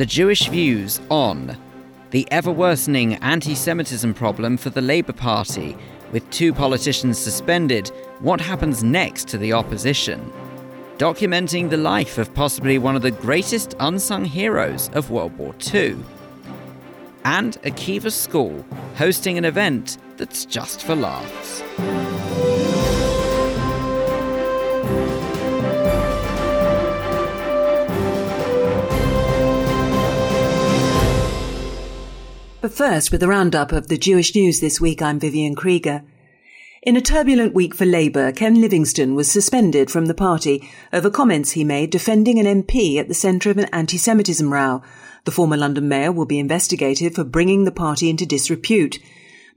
The Jewish views on the ever worsening anti Semitism problem for the Labour Party. With two politicians suspended, what happens next to the opposition? Documenting the life of possibly one of the greatest unsung heroes of World War II. And Akiva School hosting an event that's just for laughs. But first, with a roundup of the Jewish news this week, I'm Vivian Krieger. In a turbulent week for Labour, Ken Livingstone was suspended from the party over comments he made defending an MP at the centre of an anti-Semitism row. The former London mayor will be investigated for bringing the party into disrepute.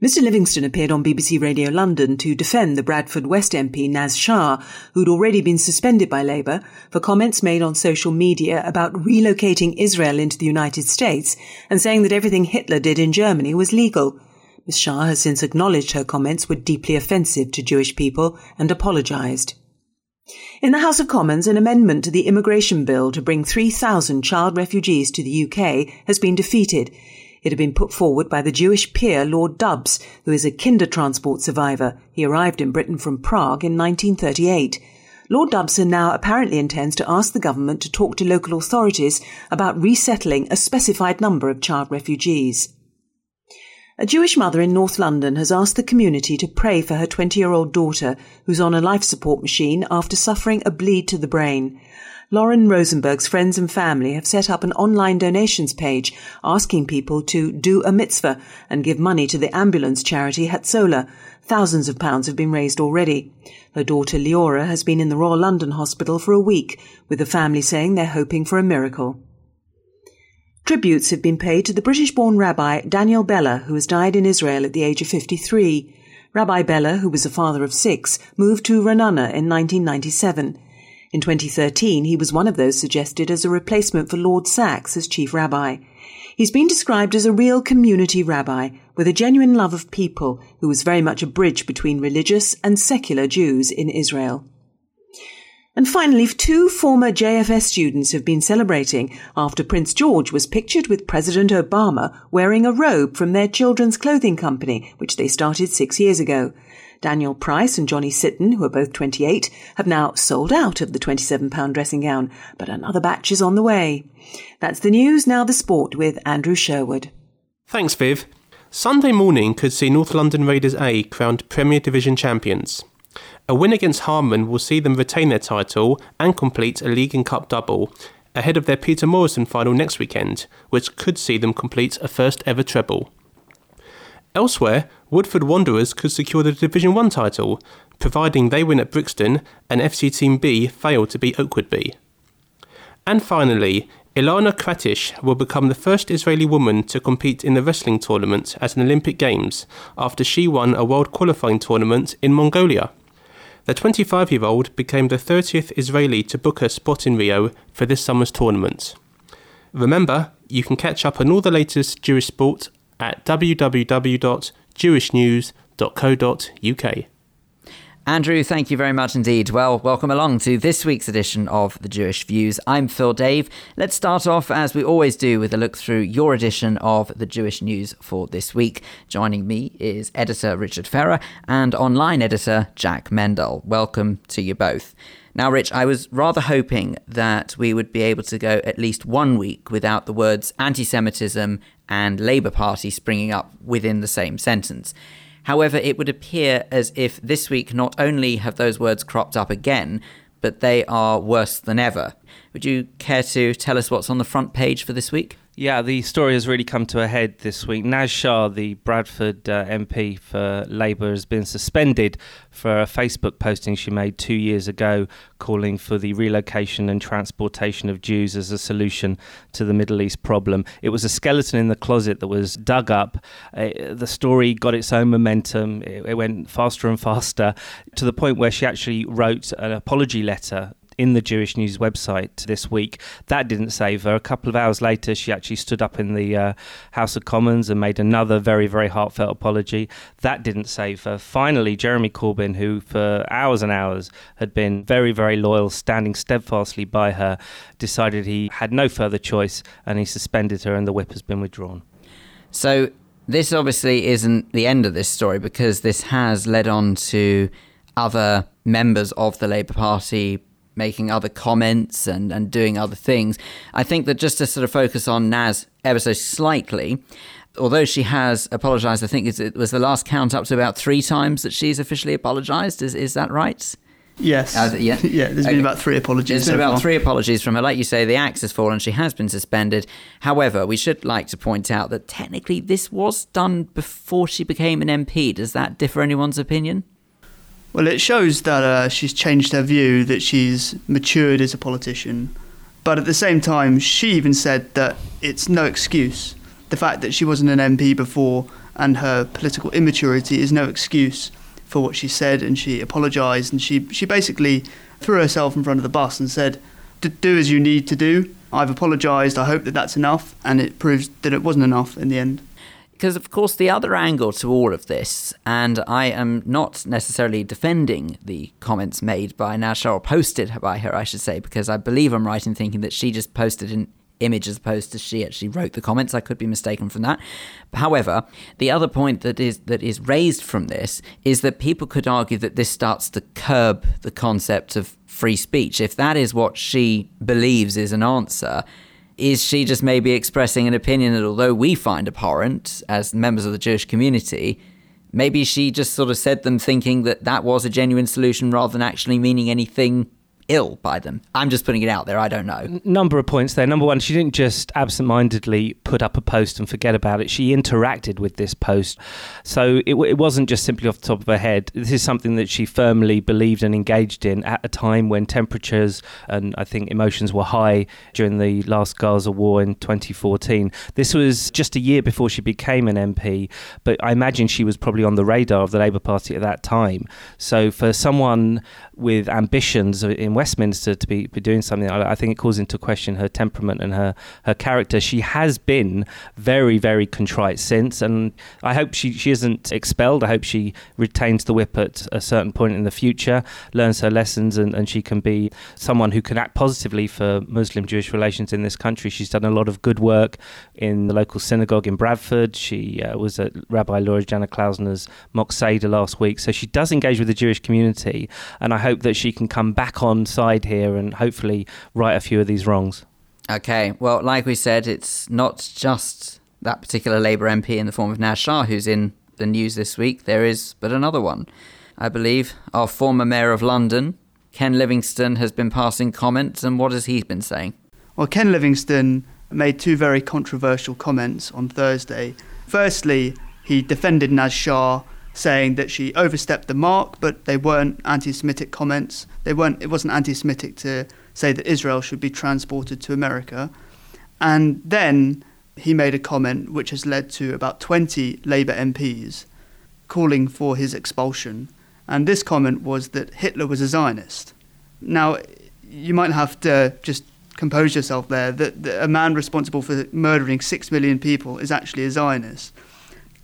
Mr Livingstone appeared on BBC Radio London to defend the Bradford West MP Naz Shah, who'd already been suspended by Labour for comments made on social media about relocating Israel into the United States and saying that everything Hitler did in Germany was legal. Ms Shah has since acknowledged her comments were deeply offensive to Jewish people and apologised. In the House of Commons, an amendment to the immigration bill to bring 3,000 child refugees to the UK has been defeated. It had been put forward by the Jewish peer Lord Dubs, who is a Kindertransport survivor. He arrived in Britain from Prague in 1938. Lord Dubson now apparently intends to ask the government to talk to local authorities about resettling a specified number of child refugees. A Jewish mother in North London has asked the community to pray for her 20 year old daughter, who's on a life support machine after suffering a bleed to the brain. Lauren Rosenberg's friends and family have set up an online donations page asking people to do a mitzvah and give money to the ambulance charity Hatzolah. Thousands of pounds have been raised already. Her daughter Leora has been in the Royal London Hospital for a week, with the family saying they're hoping for a miracle. Tributes have been paid to the British-born rabbi Daniel Bella, who has died in Israel at the age of 53. Rabbi Bella, who was a father of six, moved to Ra'anana in 1997. In 2013, he was one of those suggested as a replacement for Lord Sacks as chief rabbi. He's been described as a real community rabbi with a genuine love of people who was very much a bridge between religious and secular Jews in Israel. And finally, two former JFS students have been celebrating after Prince George was pictured with President Obama wearing a robe from their children's clothing company, which they started six years ago. Daniel Price and Johnny Sitton, who are both 28, have now sold out of the £27 dressing gown, but another batch is on the way. That's the news, now the sport with Andrew Sherwood. Thanks, Viv. Sunday morning could see North London Raiders A crowned Premier Division champions. A win against Harman will see them retain their title and complete a League and Cup double, ahead of their Peter Morrison final next weekend, which could see them complete a first ever treble. Elsewhere, Woodford Wanderers could secure the Division 1 title, providing they win at Brixton and FC Team B fail to beat Oakwood B. And finally, Ilana Kratysh will become the first Israeli woman to compete in the wrestling tournament at an Olympic Games after she won a world qualifying tournament in Mongolia. The 25 year old became the 30th Israeli to book a spot in Rio for this summer's tournament. Remember, you can catch up on all the latest Jewish sport at www.jewishnews.co.uk. Andrew, thank you very much indeed. Well, welcome along to this week's edition of The Jewish Views. I'm Phil Dave. Let's start off, as we always do, with a look through your edition of The Jewish News for this week. Joining me is editor Richard Ferrer and online editor Jack Mendel. Welcome to you both. Now, Rich, I was rather hoping that we would be able to go at least one week without the words anti Semitism and Labour Party springing up within the same sentence. However, it would appear as if this week not only have those words cropped up again, but they are worse than ever. Would you care to tell us what's on the front page for this week? Yeah, the story has really come to a head this week. Naz Shah, the Bradford uh, MP for Labour, has been suspended for a Facebook posting she made two years ago calling for the relocation and transportation of Jews as a solution to the Middle East problem. It was a skeleton in the closet that was dug up. Uh, the story got its own momentum, it, it went faster and faster to the point where she actually wrote an apology letter in the Jewish News website this week. That didn't save her. A couple of hours later, she actually stood up in the uh, House of Commons and made another very, very heartfelt apology. That didn't save her. Finally, Jeremy Corbyn, who for hours and hours had been very, very loyal, standing steadfastly by her, decided he had no further choice and he suspended her, and the whip has been withdrawn. So, this obviously isn't the end of this story because this has led on to other members of the Labour Party making other comments and, and doing other things. I think that just to sort of focus on Naz ever so slightly, although she has apologised, I think it was the last count up to about three times that she's officially apologised. Is, is that right? Yes. Uh, yeah. yeah. There's okay. been about three apologies. There's been about three apologies from her. Like you say, the axe has fallen. She has been suspended. However, we should like to point out that technically this was done before she became an MP. Does that differ anyone's opinion? Well, it shows that uh, she's changed her view, that she's matured as a politician. But at the same time, she even said that it's no excuse. The fact that she wasn't an MP before and her political immaturity is no excuse for what she said, and she apologised, and she she basically threw herself in front of the bus and said, "Do as you need to do. I've apologised. I hope that that's enough." And it proves that it wasn't enough in the end. Because, of course, the other angle to all of this, and I am not necessarily defending the comments made by Naz Shah, or posted by her, I should say, because I believe I'm right in thinking that she just posted an image as opposed to she actually wrote the comments. I could be mistaken from that. However, the other point that is that is raised from this is that people could argue that this starts to curb the concept of free speech. If that is what she believes is an answer, is she just maybe expressing an opinion that although we find abhorrent as members of the Jewish community, maybe she just sort of said them thinking that that was a genuine solution rather than actually meaning anything ill by them. I'm just putting it out there. I don't know. Number of points there. Number one, she didn't just absentmindedly put up a post and forget about it. She interacted with this post. So it, it wasn't just simply off the top of her head. This is something that she firmly believed and engaged in at a time when temperatures and I think emotions were high during the last Gaza war in 2014. This was just a year before she became an MP, but I imagine she was probably on the radar of the Labour Party at that time. So for someone with ambitions in Westminster to be, be doing something. I, I, think it calls into question her temperament and her, her character. She has been very, very contrite since, and I hope she, she isn't expelled. I hope she retains the whip at a certain point in the future, learns her lessons, and, and she can be someone who can act positively for Muslim Jewish relations in this country. She's done a lot of good work in the local synagogue in Bradford. She uh, was at Rabbi Laura Janner-Klausner's mock Seder last week, so she does engage with the Jewish community, and I hope that she can come back on side here and hopefully right a few of these wrongs. Okay, well, like we said, it's not just that particular Labour MP in the form of Naz Shah who's in the news this week. There is but another one. I believe our former Mayor of London, Ken Livingstone, has been passing comments, and what has he been saying? Well, Ken Livingstone made two very controversial comments on Thursday. Firstly, he defended Naz Shah saying that she overstepped the mark, but they weren't anti-Semitic comments. They weren't. It wasn't anti-Semitic to say that Israel should be transported to America. And then he made a comment which has led to about 20 Labour MPs calling for his expulsion. And this comment was that Hitler was a Zionist. Now, you might have to just compose yourself there that, that a man responsible for murdering six million people is actually a Zionist.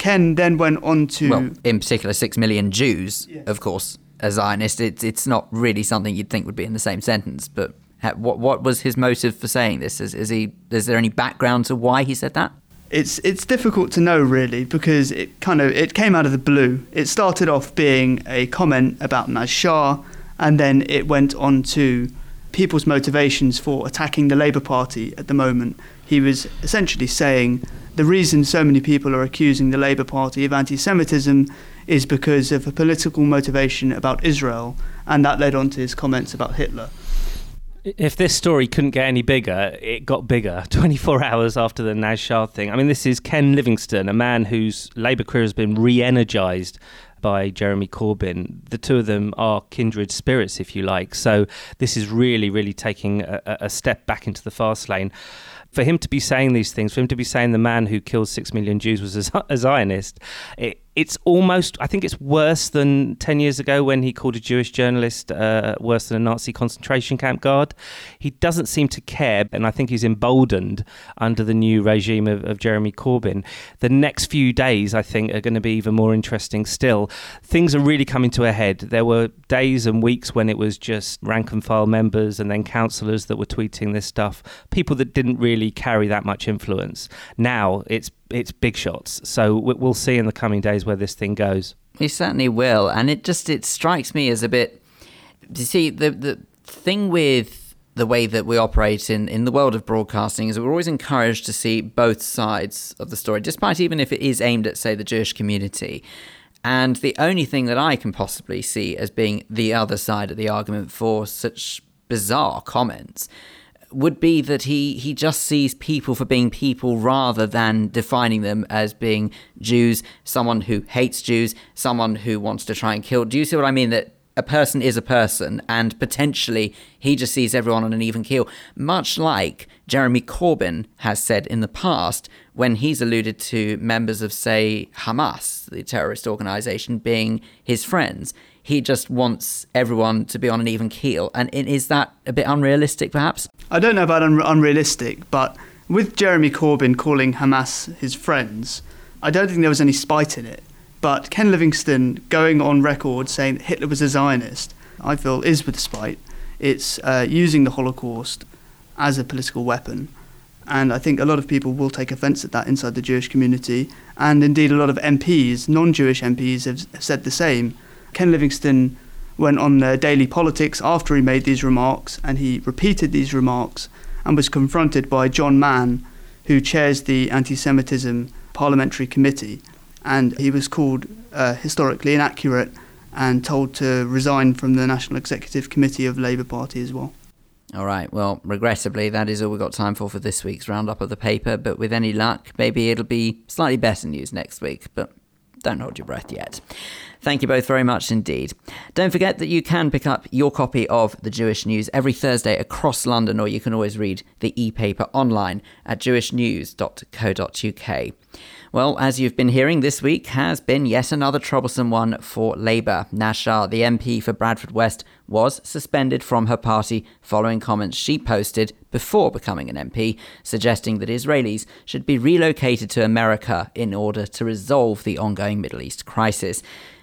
Ken then went on to. Well, in particular, six million Jews, yes. of course, a Zionist. It's, it's not really something you'd think would be in the same sentence, but what what was his motive for saying this? Is, is he is there any background to why he said that? It's it's difficult to know really because it kind of it came out of the blue. It started off being a comment about Naz Shah, and then it went on to people's motivations for attacking the Labour Party at the moment. He was essentially saying the reason so many people are accusing the Labour Party of anti Semitism is because of a political motivation about Israel, and that led on to his comments about Hitler. If this story couldn't get any bigger, it got bigger 24 hours after the Naz thing. I mean, this is Ken Livingstone, a man whose Labour career has been re energised by Jeremy Corbyn. The two of them are kindred spirits, if you like. So this is really, really taking a, a step back into the fast lane for him to be saying these things, for him to be saying the man who killed six million Jews was a, Zionist, it, it's almost, I think it's worse than 10 years ago when he called a Jewish journalist uh, worse than a Nazi concentration camp guard. He doesn't seem to care, and I think he's emboldened under the new regime of, of Jeremy Corbyn. The next few days, I think, are going to be even more interesting still. Things are really coming to a head. There were days and weeks when it was just rank and file members and then councillors that were tweeting this stuff, people that didn't really carry that much influence. Now it's it's big shots. So we'll see in the coming days where this thing goes. We certainly will, and it just it strikes me as a bit. You see, the the thing with the way that we operate in, in the world of broadcasting is that we're always encouraged to see both sides of the story, despite even if it is aimed at, say, the Jewish community. And the only thing that I can possibly see as being the other side of the argument for such bizarre comments would be that he, he just sees people for being people rather than defining them as being Jews, someone who hates Jews, someone who wants to try and kill. Do you see what I mean? That a person is a person, and potentially he just sees everyone on an even keel, much like Jeremy Corbyn has said in the past when he's alluded to members of, say, Hamas, the terrorist organization, being his friends he just wants everyone to be on an even keel. And is that a bit unrealistic, perhaps? I don't know about un- unrealistic, but with Jeremy Corbyn calling Hamas his friends, I don't think there was any spite in it. But Ken Livingstone going on record saying that Hitler was a Zionist, I feel is with spite. It's uh, using the Holocaust as a political weapon. And I think a lot of people will take offence at that inside the Jewish community. And indeed, a lot of MPs, non Jewish MPs, have said the same. Ken Livingstone went on the Daily Politics after he made these remarks, and he repeated these remarks and was confronted by John Mann, who chairs the Anti Semitism Parliamentary Committee. And he was called uh, historically inaccurate and told to resign from the National Executive Committee of Labour Party as well. All right. Well, regrettably, that is all we've got time for for this week's roundup of the paper. But with any luck, maybe it'll be slightly better news next week. But don't hold your breath yet. Thank you both very much indeed. Don't forget that you can pick up your copy of the Jewish News every Thursday across London, or you can always read the e paper online at jewishnews.co.uk. Well, as you've been hearing, this week has been yet another troublesome one for Labour. Naz Shah, the MP for Bradford West, was suspended from her party following comments she posted before becoming an MP, suggesting that Israelis should be relocated to America in order to resolve the ongoing Middle East crisis.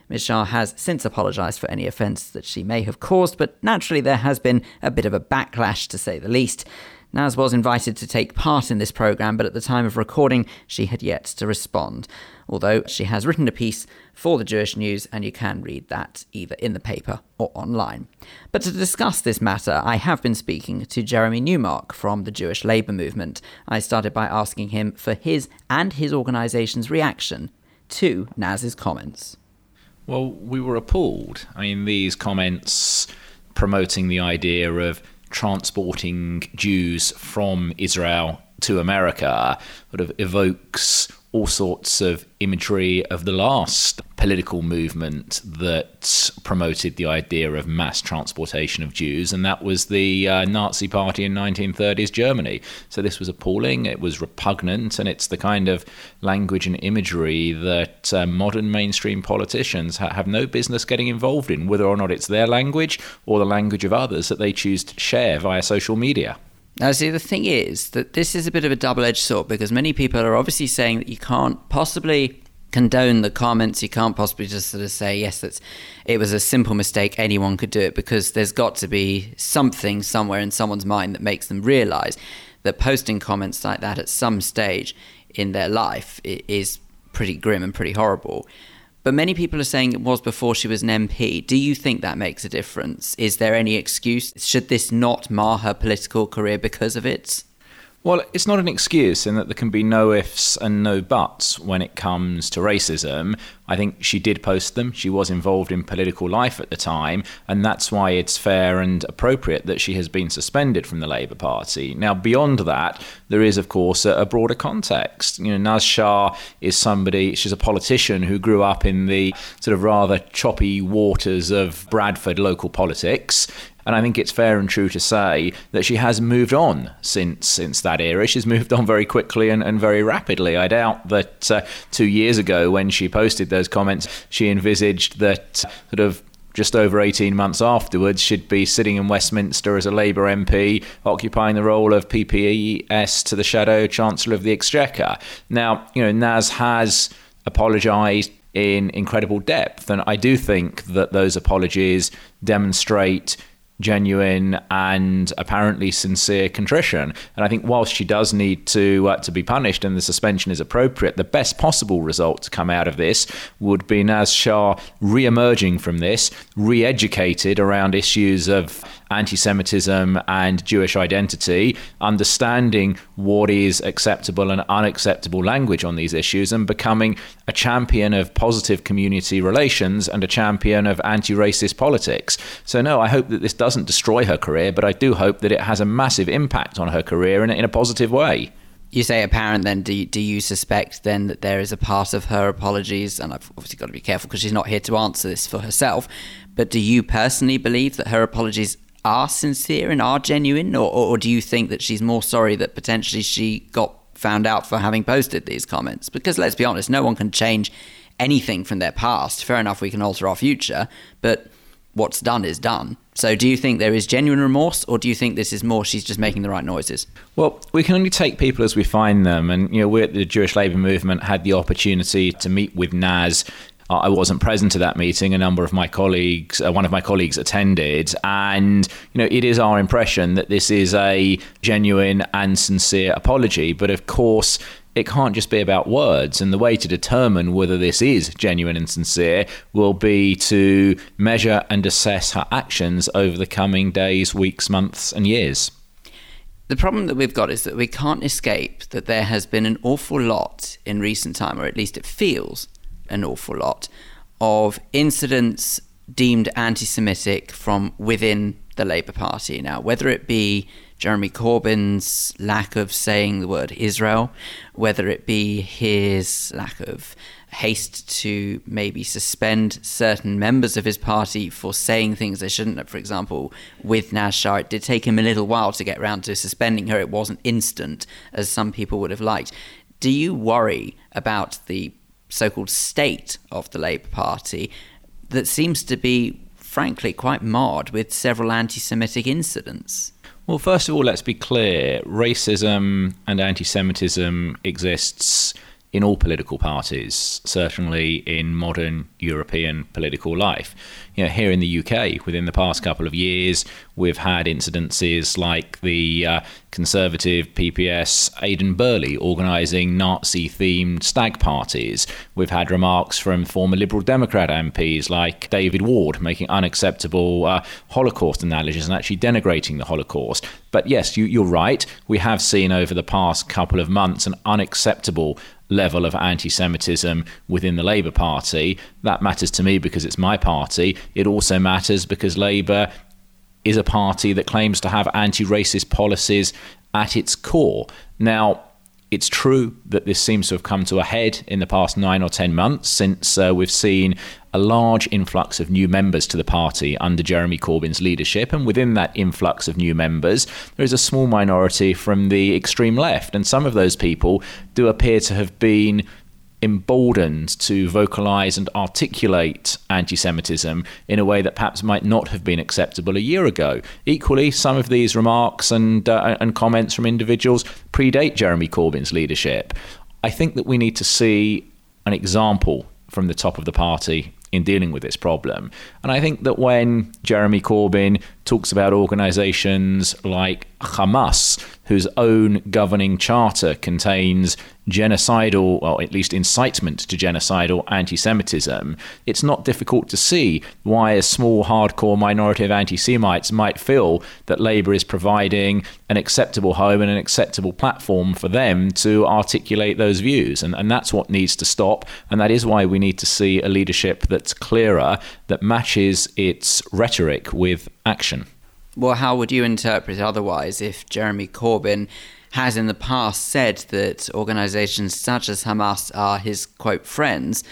Ms. Shah has since apologised for any offence that she may have caused, but naturally there has been a bit of a backlash to say the least. Naz was invited to take part in this programme, but at the time of recording, she had yet to respond. Although she has written a piece for the Jewish News, and you can read that either in the paper or online. But to discuss this matter, I have been speaking to Jeremy Newmark from the Jewish Labour Movement. I started by asking him for his and his organisation's reaction to Naz's comments. Well, we were appalled. I mean, these comments promoting the idea of transporting Jews from Israel to America sort of evokes all sorts of imagery of the last political movement that promoted the idea of mass transportation of Jews, and that was the uh, Nazi Party in 1930s Germany. So this was appalling, it was repugnant, and it's the kind of language and imagery that uh, modern mainstream politicians ha- have no business getting involved in, whether or not it's their language or the language of others that they choose to share via social media. Now, see, the thing is that this is a bit of a double edged sword because many people are obviously saying that you can't possibly condone the comments. You can't possibly just sort of say, yes, that's, it was a simple mistake. Anyone could do it because there's got to be something somewhere in someone's mind that makes them realize that posting comments like that at some stage in their life is pretty grim and pretty horrible. But many people are saying it was before she was an MP. Do you think that makes a difference? Is there any excuse? Should this not mar her political career because of it? Well, it's not an excuse in that there can be no ifs and no buts when it comes to racism. I think she did post them. She was involved in political life at the time, and that's why it's fair and appropriate that she has been suspended from the Labour Party. Now, beyond that, there is, of course, a, a broader context. You know, Naz Shah is somebody, she's a politician who grew up in the sort of rather choppy waters of Bradford local politics And I think it's fair and true to say that she has moved on since since that era. She's moved on very quickly and, and very rapidly. I doubt that uh, two years ago, when she posted those comments, she envisaged that sort of just over 18 months afterwards, she'd be sitting in Westminster as a Labour MP, occupying the role of PPS to the Shadow Chancellor of the Exchequer. Now, you know, Naz has apologised in incredible depth, and I do think that those apologies demonstrate genuine and apparently sincere contrition. And I think whilst she does need to uh, to be punished and the suspension is appropriate, the best possible result to come out of this would be Naz Shah re-emerging from this, re-educated around issues of anti-Semitism and Jewish identity, understanding what is acceptable and unacceptable language on these issues, and becoming a champion of positive community relations and a champion of anti-racist politics. So no, I hope that this doesn't destroy her career, but I do hope that it has a massive impact on her career in, in a positive way. You say apparent, then do you, do you suspect then that there is a part of her apologies, and I've obviously got to be careful because she's not here to answer this for herself, but do you personally believe that her apologies are sincere and are genuine, or, or do you think that she's more sorry that potentially she got found out for having posted these comments? Because let's be honest, no one can change anything from their past. Fair enough, we can alter our future, but what's done is done. So, do you think there is genuine remorse, or do you think this is more she's just making the right noises? Well, we can only take people as we find them, and you know, we at the Jewish Labour Movement had the opportunity to meet with Naz. I wasn't present at that meeting. A number of my colleagues, uh, one of my colleagues, attended, and you know, it is our impression that this is a genuine and sincere apology. But of course, it can't just be about words. And the way to determine whether this is genuine and sincere will be to measure and assess her actions over the coming days, weeks, months, and years. The problem that we've got is that we can't escape that there has been an awful lot in recent time, or at least it feels an awful lot, of incidents deemed anti Semitic from within the Labour Party. Now, whether it be Jeremy Corbyn's lack of saying the word Israel, whether it be his lack of haste to maybe suspend certain members of his party for saying things they shouldn't have. For example, with Naz Shah, it did take him a little while to get around to suspending her. It wasn't instant, as some people would have liked. Do you worry about the so called state of the Labour Party that seems to be, frankly, quite marred with several anti Semitic incidents? Well, first of all, let's be clear racism and anti Semitism exists in all political parties, certainly in modern European political life. You know, here in the UK, within the past couple of years, we've had incidences like the uh, Conservative PPS Aidan Burley organising Nazi themed stag parties. We've had remarks from former Liberal Democrat MPs like David Ward making unacceptable uh, Holocaust analogies and actually denigrating the Holocaust. But yes, you, you're right. We have seen over the past couple of months an unacceptable level of anti Semitism within the Labour Party. That matters to me because it's my party. It also matters because Labour is a party that claims to have anti racist policies at its core. Now, it's true that this seems to have come to a head in the past nine or ten months since uh, we've seen a large influx of new members to the party under Jeremy Corbyn's leadership. And within that influx of new members, there is a small minority from the extreme left. And some of those people do appear to have been emboldened to vocalize and articulate anti Semitism in a way that perhaps might not have been acceptable a year ago. Equally, some of these remarks and, uh, and comments from individuals predate Jeremy Corbyn's leadership. I think that we need to see an example from the top of the party in dealing with this problem. And I think that when Jeremy Corbyn talks about organizations like Hamas, whose own governing charter contains genocidal, or at least incitement to genocidal anti Semitism, it's not difficult to see why a small, hardcore minority of anti Semites might feel that Labour is providing an acceptable home and an acceptable platform for them to articulate those views. And, and that's what needs to stop. And that is why we need to see a leadership that's clearer, that matches its rhetoric with action. Well, how would you interpret otherwise if Jeremy Corbyn has in the past said that organizations such as Hamas are his quote friends?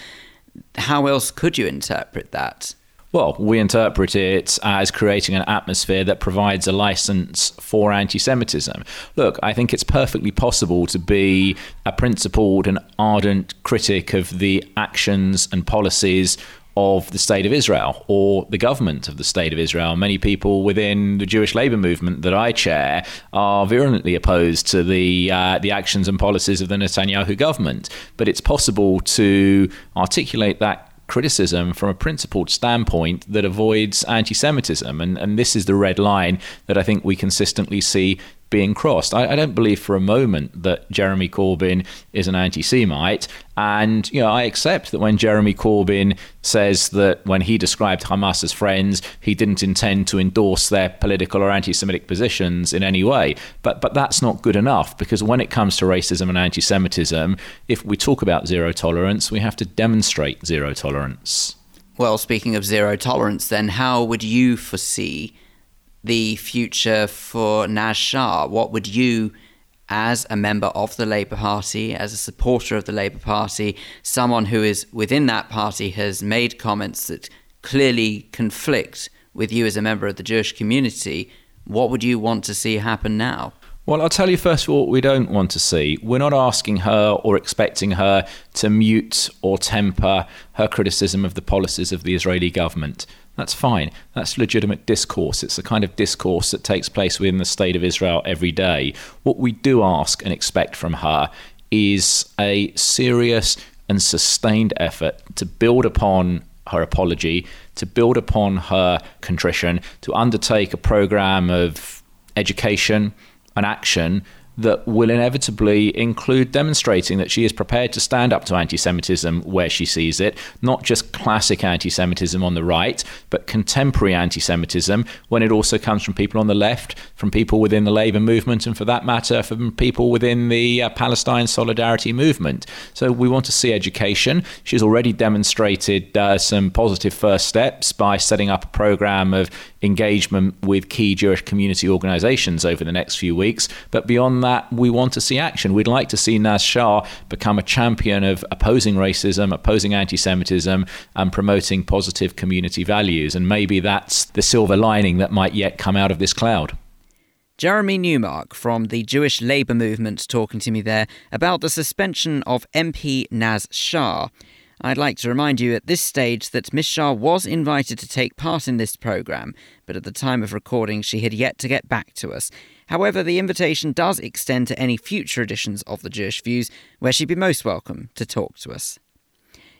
How else could you interpret that? well, we interpret it as creating an atmosphere that provides a license for anti Semitism. Look, I think it's perfectly possible to be a principled and ardent critic of the actions and policies of the state of Israel or the government of the state of Israel. Many people within the Jewish labor movement that I chair are virulently opposed to the uh, the actions and policies of the Netanyahu government. But it's possible to articulate that criticism from a principled standpoint that avoids anti Semitism. And, and this is the red line that I think we consistently see being crossed. I, I, don't believe for a moment that Jeremy Corbyn is an anti-Semite, and you know I accept that when Jeremy Corbyn says that when he described Hamas as friends, he didn't intend to endorse their political or anti-Semitic positions in any way. But but that's not good enough because when it comes to racism and anti-Semitism, if we talk about zero tolerance, we have to demonstrate zero tolerance. Well, speaking of zero tolerance, then how would you foresee? The future for Naz Shah? What would you, as a member of the Labour Party, as a supporter of the Labour Party, someone who is within that party has made comments that clearly conflict with you as a member of the Jewish community, what would you want to see happen now? Well, I'll tell you first of all what we don't want to see. We're not asking her or expecting her to mute or temper her criticism of the policies of the Israeli government. That's fine. That's legitimate discourse. It's the kind of discourse that takes place within the state of Israel every day. What we do ask and expect from her is a serious and sustained effort to build upon her apology, to build upon her contrition, to undertake a program of education and action that will inevitably include demonstrating that she is prepared to stand up to anti Semitism where she sees it, not just classic anti Semitism on the right, but contemporary anti Semitism when it also comes from people on the left, from people within the Labour movement, and for that matter, from people within the uh, Palestine Solidarity movement. So we want to see education. She's already demonstrated uh, some positive first steps by setting up a program of engagement with key Jewish community organizations over the next few weeks. But beyond we want to see action. We'd like to see Naz Shah become a champion of opposing racism, opposing anti Semitism, and promoting positive community values. And maybe that's the silver lining that might yet come out of this cloud. Jeremy Newmark from the Jewish Labour Movement talking to me there about the suspension of MP Naz Shah. I'd like to remind you at this stage that Miss Shah was invited to take part in this programme, but at the time of recording she had yet to get back to us. However, the invitation does extend to any future editions of the Jewish Views, where she'd be most welcome to talk to us.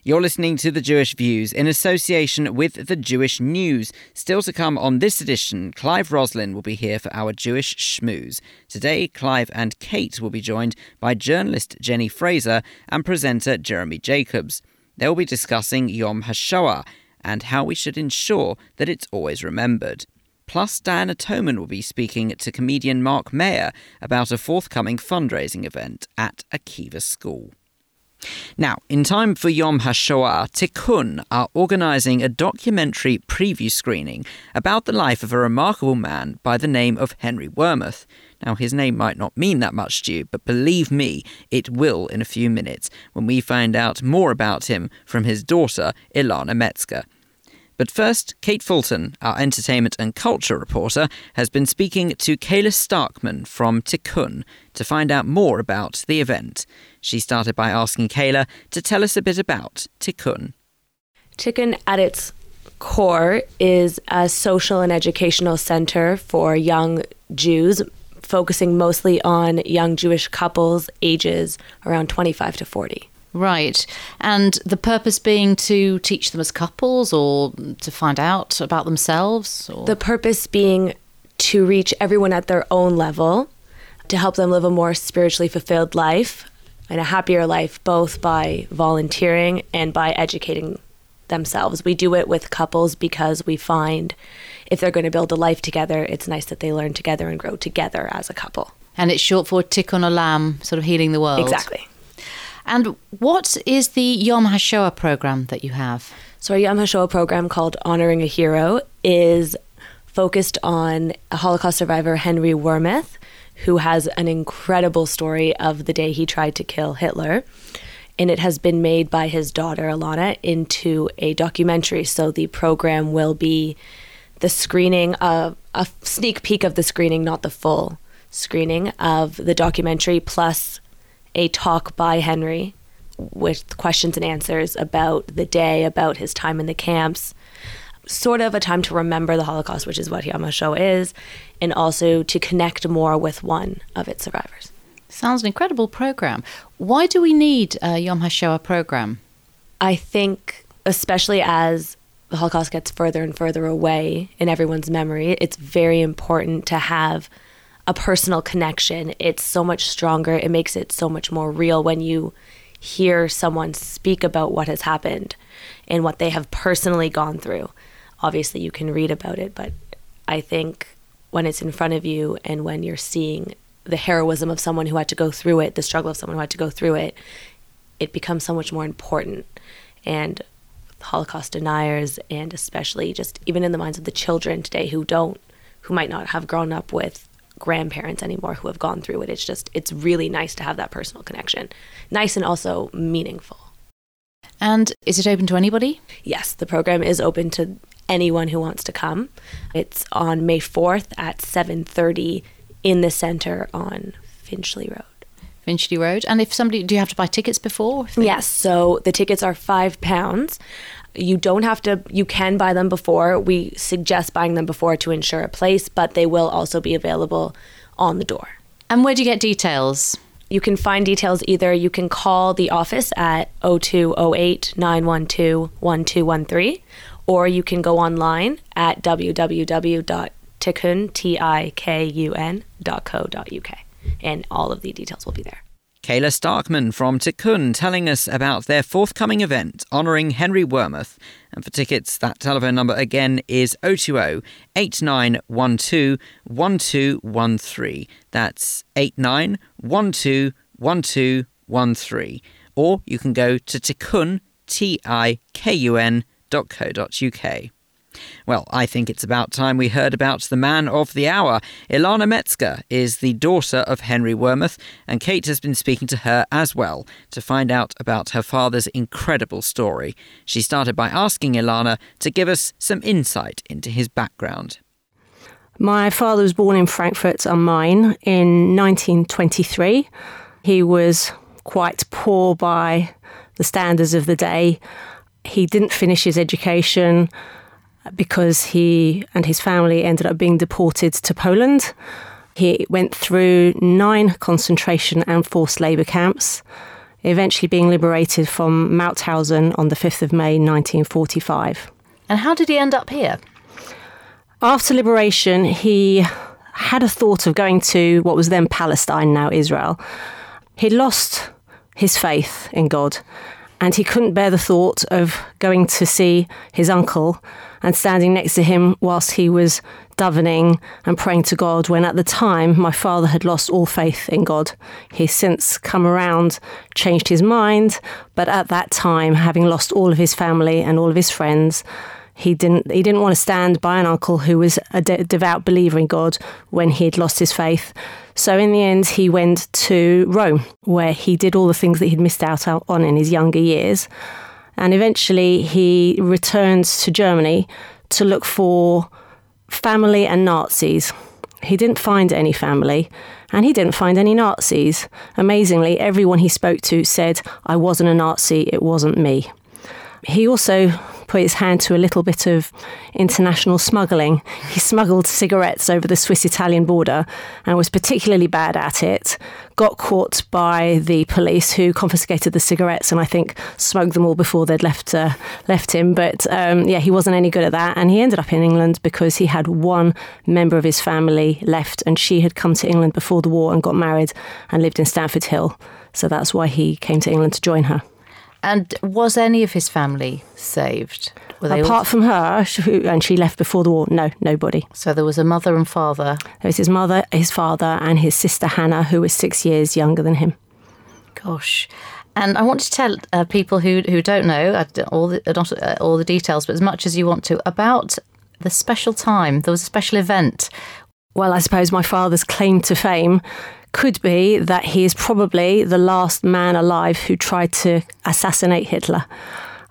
You're listening to The Jewish Views in association with The Jewish News. Still to come on this edition, Clive Roslin will be here for our Jewish Schmooze. Today, Clive and Kate will be joined by journalist Jenny Fraser and presenter Jeremy Jacobs. They'll be discussing Yom HaShoah and how we should ensure that it's always remembered. Plus, Diana Toman will be speaking to comedian Mark Meir about a forthcoming fundraising event at Akiva School. Now, in time for Yom HaShoah, Tikkun are organising a documentary preview screening about the life of a remarkable man by the name of Henry Wermuth. Now, his name might not mean that much to you, but believe me, it will in a few minutes when we find out more about him from his daughter, Ilana Metzger. But first, Kate Fulton, our entertainment and culture reporter, has been speaking to Kaela Starkman from Tikkun to find out more about the event. She started by asking Kaela to tell us a bit about Tikkun. Tikkun, at its core, is a social and educational center for young Jews, focusing mostly on young Jewish couples ages around 25 to 40. Right. And the purpose being to teach them as couples or to find out about themselves? Or? The purpose being to reach everyone at their own level, to help them live a more spiritually fulfilled life and a happier life, both by volunteering and by educating themselves. We do it with couples because we find if they're going to build a life together, it's nice that they learn together and grow together as a couple. And it's short for Tikkun Olam, sort of healing the world. Exactly. And what is the Yom HaShoah program that you have? So, our Yom HaShoah program called Honoring a Hero is focused on a Holocaust survivor, Henry Wermuth, who has an incredible story of the day he tried to kill Hitler. and it has been made by his daughter Ilana into a documentary. So the program will be the screening of a sneak peek of the screening, not the full screening of the documentary, plus a talk by Henry with questions and answers about the day, about his time in the camps, sort of a time to remember the Holocaust, which is what Yom HaShoah is, and also to connect more with one of its survivors. Sounds an incredible program. Why do we need a Yom HaShoah program? I think, especially as the Holocaust gets further and further away in everyone's memory, it's very important to have a personal connection. It's so much stronger. It makes it so much more real when you hear someone speak about what has happened and what they have personally gone through. Obviously, you can read about it, but I think when it's in front of you and when you're seeing the heroism of someone who had to go through it, the struggle of someone who had to go through it, it becomes so much more important. And Holocaust deniers, and especially just even in the minds of the children today who don't, who might not have grown up with grandparents anymore who have gone through it. It's just, it's really nice to have that personal connection. Nice and also meaningful. And is it open to anybody? Yes, the program is open to anyone who wants to come. It's on May 4th at 7:30 in the center on Finchley Road. Finchley Road. And if somebody, do you have to buy tickets before? Yes, so the tickets are five pounds. You don't have to, you can buy them before. We suggest buying them before to ensure a place, but they will also be available on the door. And where do you get details? You can find details either you can call the office at 0208 912 1213 or you can go online at www.tikun.co.uk and all of the details will be there. Kaela Starkman from Tikkun telling us about their forthcoming event honouring Henry Wermuth. And for tickets, that telephone number again is 020 8912 1213. That's 8912 1213. Or you can go to tikkun, T I K U N dot co dot uk. Well, I think it's about time we heard about the man of the hour. Ilana Metzger is the daughter of Henry Wermuth, and Kate has been speaking to her as well to find out about her father's incredible story. She started by asking Ilana to give us some insight into his background. My father was born in Frankfurt am Main in 1923. He was quite poor by the standards of the day. He didn't finish his education because he and his family ended up being deported to Poland. He went through nine concentration and forced labour camps, eventually being liberated from Mauthausen on the 5th of May 1945. And how did he end up here? After liberation, he had a thought of going to what was then Palestine, now Israel. He lost his faith in God and he couldn't bear the thought of going to see his uncle and standing next to him whilst he was davening and praying to God when at the time my father had lost all faith in God. He's since come around, changed his mind, but at that time, having lost all of his family and all of his friends, he didn't he didn't want to stand by an uncle who was a de- devout believer in God when he had lost his faith. So in the end, he went to Rome, where he did all the things that he'd missed out on in his younger years. And eventually, he returned to Germany to look for family and Nazis. He didn't find any family and he didn't find any Nazis. Amazingly, everyone he spoke to said, I wasn't a Nazi, it wasn't me. He also put his hand to a little bit of international smuggling. He smuggled cigarettes over the Swiss Italian border and was particularly bad at it. Got caught by the police who confiscated the cigarettes and I think smoked them all before they'd left uh, left him. But um, yeah, he wasn't any good at that. And he ended up in England because he had one member of his family left and she had come to England before the war and got married and lived in Stamford Hill. So that's why he came to England to join her. And was any of his family saved? Apart all... from her, and she left before the war, no, nobody. So there was a mother and father? There was his mother, his father, and his sister Hannah, who was six years younger than him. Gosh. And I want to tell uh, people who, who don't know all the, not uh, all the details, but as much as you want to, about the special time. There was a special event. Well, I suppose my father's claim to fame could be that he is probably the last man alive who tried to assassinate Hitler.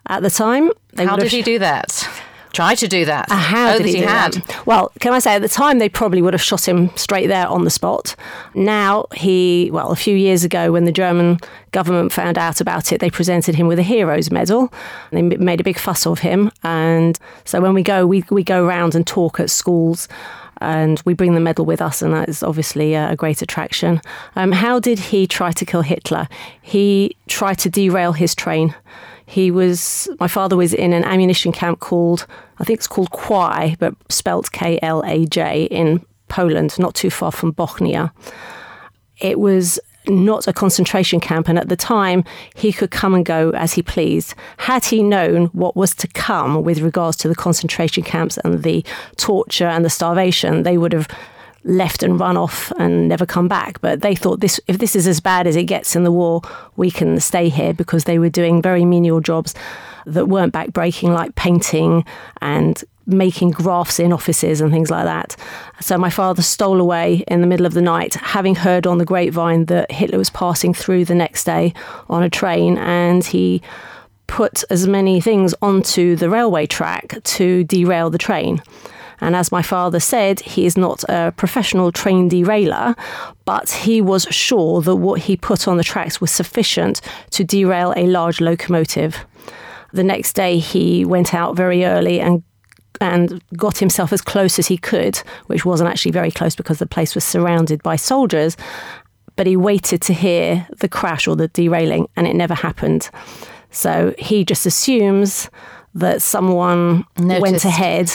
At the time, how did he do that? Try to do that. Uh, how oh, did he, he had? That? Well, can I say at the time they probably would have shot him straight there on the spot. Now he, well, a few years ago when the German government found out about it, they presented him with a hero's medal. They made a big fuss of him, and so when we go, we we go around and talk at schools and we bring the medal with us, and that is obviously a great attraction. Um, how did he try to kill Hitler? He tried to derail his train. He was, my father was in an ammunition camp called, I think it's called Kwaj, but spelt K L A J in Poland, not too far from Bochnia. It was not a concentration camp, and at the time he could come and go as he pleased. Had he known what was to come with regards to the concentration camps and the torture and the starvation, they would have left and run off and never come back. But they thought this if this is as bad as it gets in the war, we can stay here because they were doing very menial jobs that weren't backbreaking, like painting and making graphs in offices and things like that. So my father stole away in the middle of the night, having heard on the grapevine that Hitler was passing through the next day on a train, and he put as many things onto the railway track to derail the train. And as my father said, he is not a professional train derailer, but he was sure that what he put on the tracks was sufficient to derail a large locomotive. The next day, he went out very early and and got himself as close as he could, which wasn't actually very close because the place was surrounded by soldiers. But he waited to hear the crash or the derailing, and it never happened. So he just assumes that someone Noticed. went ahead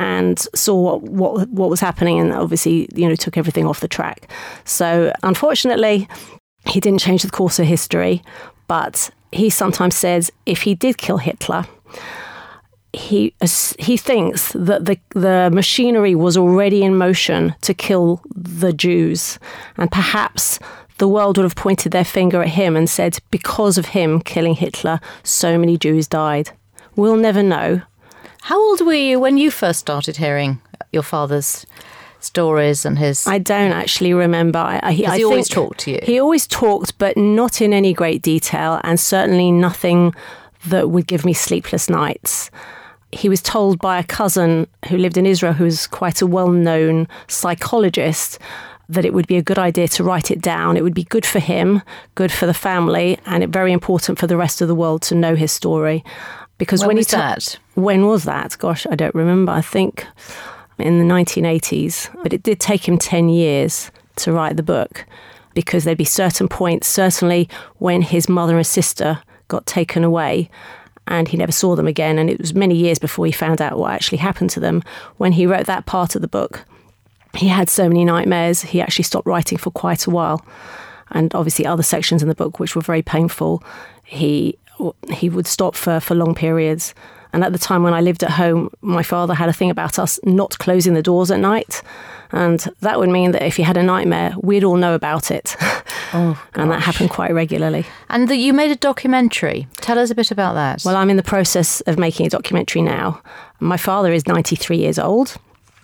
and saw what, what what was happening and obviously you know took everything off the track. So unfortunately, he didn't change the course of history, but he sometimes says if he did kill Hitler, he he thinks that the the machinery was already in motion to kill the Jews, and perhaps the world would have pointed their finger at him and said, because of him killing Hitler, so many Jews died. We'll never know, how old were you when you first started hearing your father's stories and his? I don't actually remember. I, he, I he always talked to you. He always talked, but not in any great detail, and certainly nothing that would give me sleepless nights. He was told by a cousin who lived in Israel, who was quite a well known psychologist, that it would be a good idea to write it down. It would be good for him, good for the family, and it very important for the rest of the world to know his story. Because when, when was that? When was that? Gosh, I don't remember. I think in the 1980s. But it did take him 10 years to write the book because there'd be certain points, certainly when his mother and sister got taken away and he never saw them again. And it was many years before he found out what actually happened to them. When he wrote that part of the book, he had so many nightmares, he actually stopped writing for quite a while. And obviously, other sections in the book, which were very painful, he he would stop for, for long periods. And at the time when I lived at home, my father had a thing about us not closing the doors at night. And that would mean that if you had a nightmare, we'd all know about it. Oh, and that happened quite regularly. And that you made a documentary. Tell us a bit about that. Well, I'm in the process of making a documentary now. My father is 93 years old.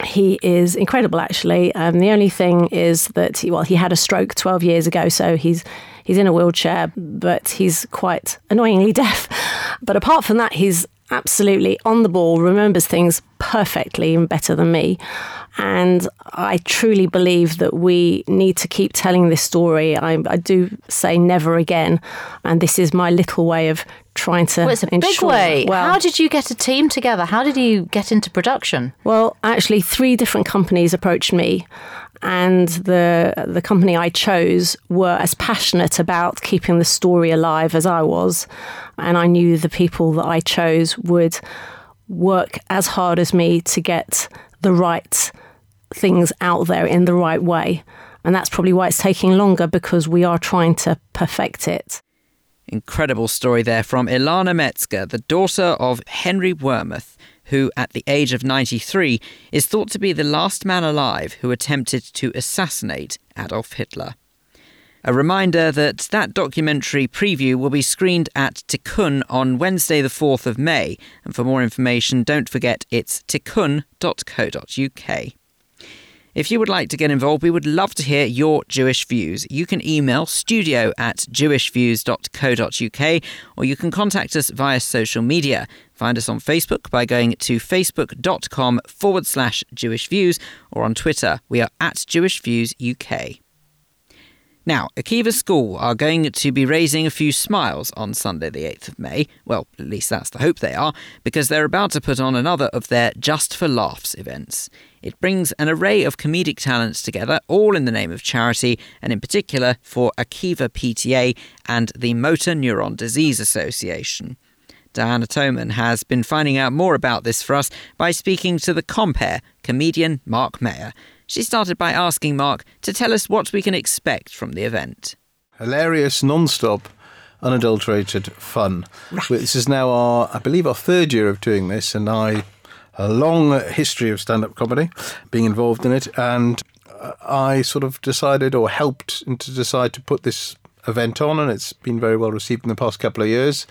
He is incredible, actually. Um, the only thing is that, he, well, he had a stroke 12 years ago, so he's He's in a wheelchair, but he's quite annoyingly deaf. But apart from that, he's absolutely on the ball, remembers things perfectly and better than me. And I truly believe that we need to keep telling this story. I, I do say never again. And this is my little way of trying to. Well, it's a ensure, big way. Well, How did you get a team together? How did you get into production? Well, actually, three different companies approached me and the the company I chose were as passionate about keeping the story alive as I was, and I knew the people that I chose would work as hard as me to get the right things out there in the right way. And that's probably why it's taking longer because we are trying to perfect it. Incredible story there from Ilana Metzger, the daughter of Henry Wermuth who, at the age of 93, is thought to be the last man alive who attempted to assassinate Adolf Hitler. A reminder that that documentary preview will be screened at Tikkun on Wednesday, the 4th of May. And for more information, don't forget it's tikkun.co.uk. If you would like to get involved, we would love to hear your Jewish views. You can email studio at jewishviews.co.uk or you can contact us via social media. Find us on Facebook by going to facebook.com forward slash Jewish Views or on Twitter. We are at Jewish Views UK. Now, Akiva School are going to be raising a few smiles on Sunday, the 8th of May. Well, at least that's the hope they are, because they're about to put on another of their Just for Laughs events. It brings an array of comedic talents together, all in the name of charity, and in particular for Akiva PTA and the Motor Neuron Disease Association. Diana Toman has been finding out more about this for us by speaking to the compere, comedian Mark Meir. She started by asking Mark to tell us what we can expect from the event. Hilarious, non stop, unadulterated fun. Right. This is now our, I believe, our third year of doing this, and I, a long history of stand up comedy, being involved in it, and uh, I sort of decided or helped to decide to put this event on, and it's been very well received in the past couple of years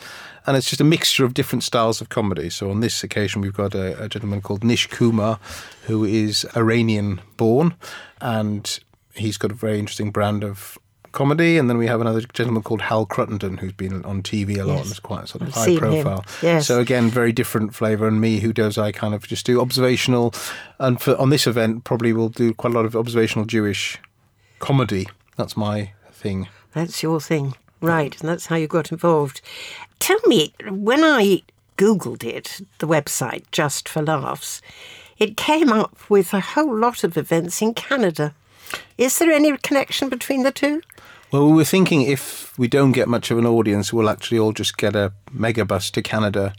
and it's just a mixture of different styles of comedy. So on this occasion, we've got a, a gentleman called Nish Kumar, who is Iranian born, and he's got a very interesting brand of comedy, and then we have another gentleman called Hal Cruttenden who's been on TV a lot yes. and is quite sort of I've high profile. Yes. So again, very different flavour. And me, who does I kind of just do observational, and for on this event probably we'll do quite a lot of observational Jewish comedy. That's my thing. That's your thing. Right, and that's how you got involved. Tell me, when I Googled it, the website, just for laughs, it came up with a whole lot of events in Canada. Is there any connection between the two? Well, we were thinking if we don't get much of an audience, we'll actually all just get a megabus to Canada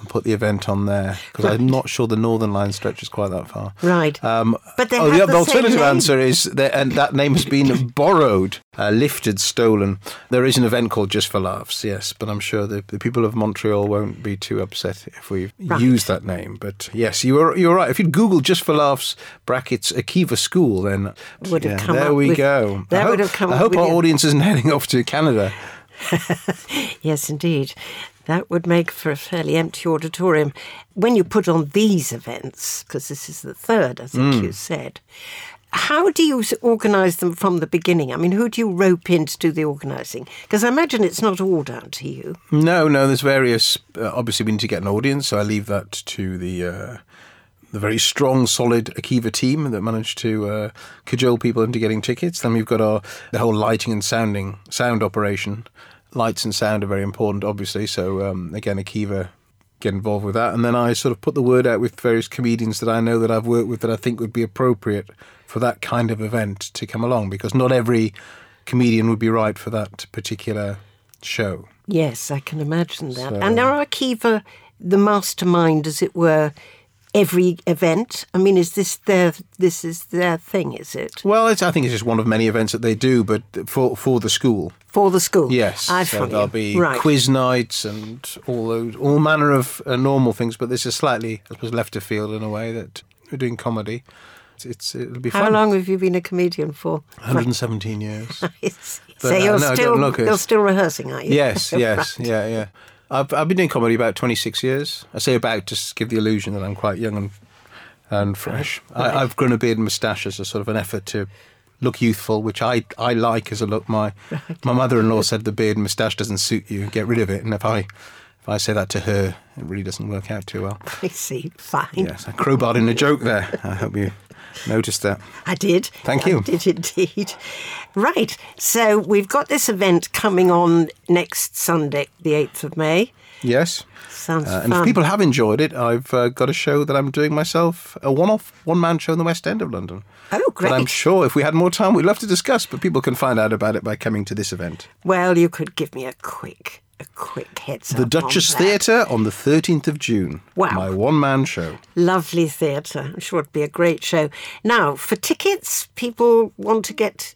and put the event on there because right. I'm not sure the Northern Line stretches quite that far. Right. Um, but they oh, the, the alternative answer is that, and that name has been borrowed, uh, lifted, stolen. There is an event called Just for Laughs, yes, but I'm sure the, the people of Montreal won't be too upset if we right. use that name. But yes, you are you're right. If you'd Google Just for Laughs brackets Akiva School, then would yeah, come there we with, go. That I hope, would have come I hope our audience isn't heading off to Canada. yes, indeed. That would make for a fairly empty auditorium. When you put on these events, because this is the third, I think mm. you said, how do you organise them from the beginning? I mean, who do you rope in to do the organising? Because I imagine it's not all down to you. No, no, there's various. Uh, obviously, we need to get an audience, so I leave that to the. Uh, the very strong, solid Akiva team that managed to uh, cajole people into getting tickets. Then we've got our the whole lighting and sounding sound operation, lights and sound are very important, obviously. So um, again, Akiva get involved with that, and then I sort of put the word out with various comedians that I know that I've worked with that I think would be appropriate for that kind of event to come along, because not every comedian would be right for that particular show. Yes, I can imagine that. So, and now Akiva, the mastermind, as it were, every event? I mean, is this their this is their thing? Is it? Well, I think it's just one of many events that they do, but for for the school. For the school, yes. I so there'll be right. quiz nights and all those all manner of uh, normal things, but this is slightly, I suppose, left of field in a way that we're doing comedy. It's, it'll be How fun. long have you been a comedian for? 117 years. so you're uh, no, still you're still rehearsing, are you? Yes, yes, right. yeah, yeah. I've, I've been doing comedy about 26 years. I say about to give the illusion that I'm quite young and and fresh. Right. I, have grown a beard and moustache as a sort of an effort to look youthful, which I, I like as a look. My right. my mother-in-law said the beard and moustache doesn't suit you, get rid of it. And if I if I say that to her, it really doesn't work out too well. I see. Fine. Yes, I crowbarred in a joke there. I hope you noticed that. I did. Thank you. I did indeed. Right. So we've got this event coming on next Sunday, the 8th of May. Yes. Sounds uh, And if people have enjoyed it, I've uh, got a show that I'm doing myself, a one-off, one-man show in the West End of London. Oh, great. But I'm sure if we had more time, we'd love to discuss, but people can find out about it by coming to this event. Well, you could give me a quick a quick heads The Duchess Theatre on the 13th of June. Wow. My one man show. Lovely theatre. I'm sure it'd be a great show. Now, for tickets, people want to get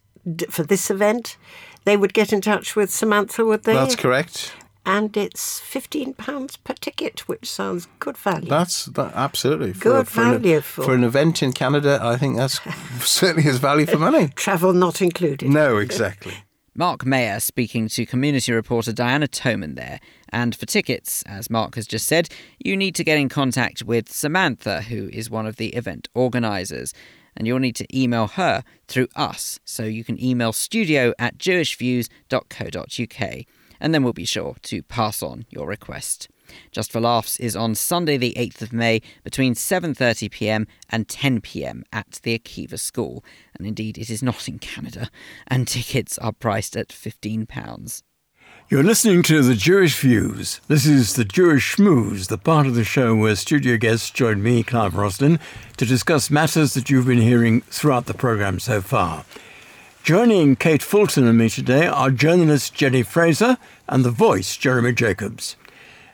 for this event, they would get in touch with Samantha, would they? That's correct. And it's fifteen pounds per ticket, which sounds good value. That's that, absolutely for, good for value an, for... for an event in Canada. I think that's certainly is value for money. Travel not included. No, exactly. Mark Meir speaking to community reporter Diana Toman there. And for tickets, as Mark has just said, you need to get in contact with Samantha, who is one of the event organisers. and you'll need to email her through us. So you can email studio at jewishviews.co.uk, and then we'll be sure to pass on your request. Just for Laughs is on Sunday the 8th of May between 7:30 p.m. and 10 p.m. at the Akiva School. And indeed it is not in Canada and tickets are priced at 15 pounds. You're listening to The Jewish Views. This is The Jewish Schmooze, the part of the show where studio guests join me, Clive Roslin, to discuss matters that you've been hearing throughout the programme so far. Joining Kate Fulton and me today are journalist Jenny Fraser and the voice Jeremy Jacobs.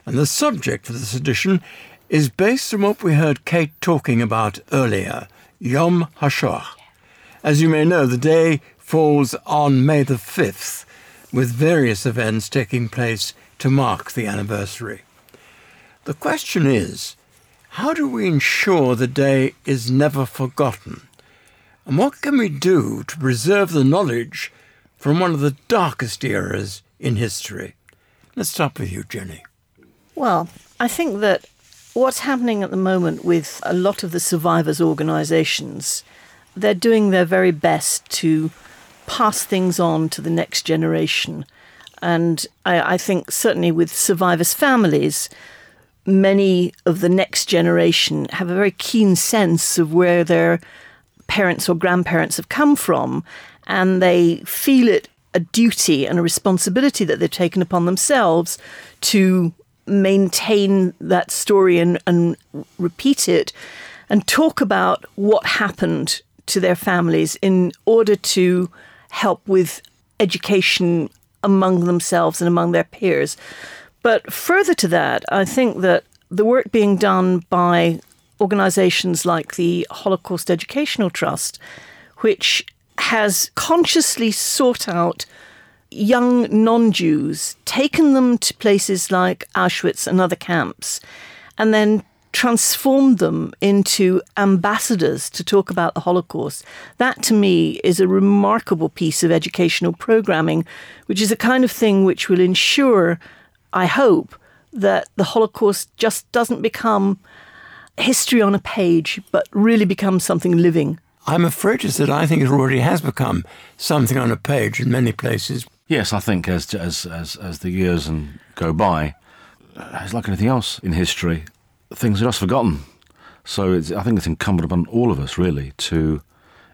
And the subject for this edition is based on what we heard Kate talking about earlier, Yom HaShoah. As you may know, the day falls on May the 5th, with various events taking place to mark the anniversary. The question is how do we ensure the day is never forgotten? And what can we do to preserve the knowledge from one of the darkest eras in history? Let's start with you, Jenny. Well, I think that what's happening at the moment with a lot of the survivors' organisations, they're doing their very best to pass things on to the next generation. And I, I think certainly with survivors' families, many of the next generation have a very keen sense of where their parents or grandparents have come from, and they feel it a duty and a responsibility that they've taken upon themselves to maintain that story and, and repeat it and talk about what happened to their families in order to help with education among themselves and among their peers. But further to that, I think that the work being done by organizations like the Holocaust Educational Trust, which has consciously sought out young non Jews, taken them to places like Auschwitz and other camps, and then transformed them into ambassadors to talk about the Holocaust. That to me is a remarkable piece of educational programming, which is a kind of thing which will ensure, I hope, that the Holocaust just doesn't become history on a page, but really becomes something living. I'm afraid say that I think it already has become something on a page in many places. Yes, I think as as as, as the years and go by, uh, it's like anything else in history. Things are just forgotten. So I think it's incumbent upon all of us really to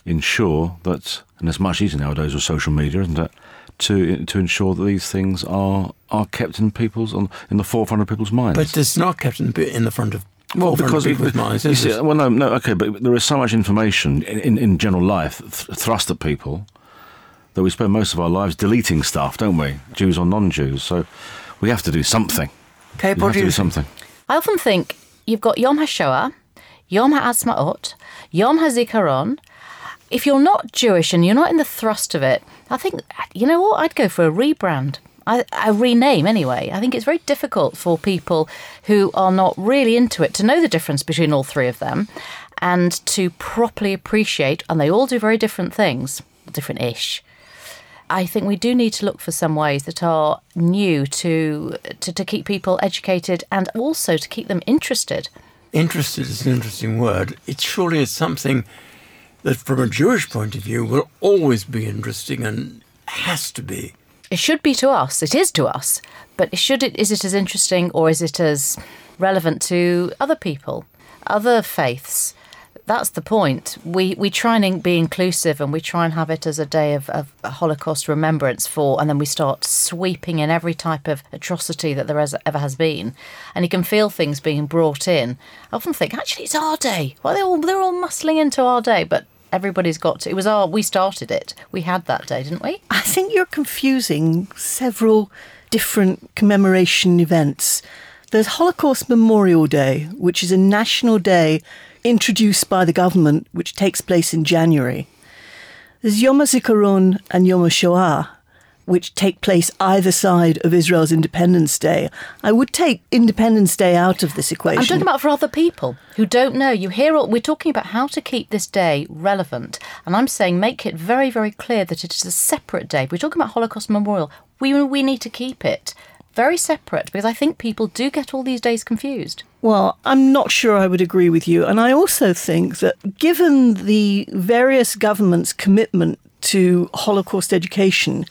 ensure that, and it's much easier nowadays with social media, isn't it? To to ensure that these things are are kept in people's on in the forefront of people's minds. But it's not kept in, in the front of well, because people's minds. You see, well, no, no, okay, but there is so much information in, in, in general life th- thrust at people that we spend most of our lives deleting stuff, don't we? Jews or non-Jews. So we have to do something. Okay, we have to do something. I often think you've got Yom HaShoah, Yom HaAtzmaut, Yom HaZikaron. If you're not Jewish and you're not in the thrust of it, I think, you know what, I'd go for a rebrand. I, a rename anyway. I think it's very difficult for people who are not really into it to know the difference between all three of them and to properly appreciate, and they all do very different things, different ish. I think we do need to look for some ways that are new to, to, to keep people educated and also to keep them interested. Interested is an interesting word. It surely is something that, from a Jewish point of view, will always be interesting and has to be. It should be to us. It is to us. But should it? Is it as interesting or is it as relevant to other people, other faiths? That's the point. We we try and be inclusive, and we try and have it as a day of, of Holocaust remembrance for, and then we start sweeping in every type of atrocity that there has, ever has been, and you can feel things being brought in. I often think, actually, it's our day. Well, they're all they're all muscling into our day, but everybody's got to. It was our we started it. We had that day, didn't we? I think you're confusing several different commemoration events. There's Holocaust Memorial Day, which is a national day introduced by the government, which takes place in January. There's Yom HaZikaron and Yom HaShoah, which take place either side of Israel's Independence Day. I would take Independence Day out of this equation. I'm talking about for other people who don't know. You hear all, we're talking about how to keep this day relevant, and I'm saying make it very, very clear that it is a separate day. We're talking about Holocaust Memorial. We we need to keep it very separate because I think people do get all these days confused. Well, I'm not sure I would agree with you. And I also think that given the various governments' commitment to Holocaust education,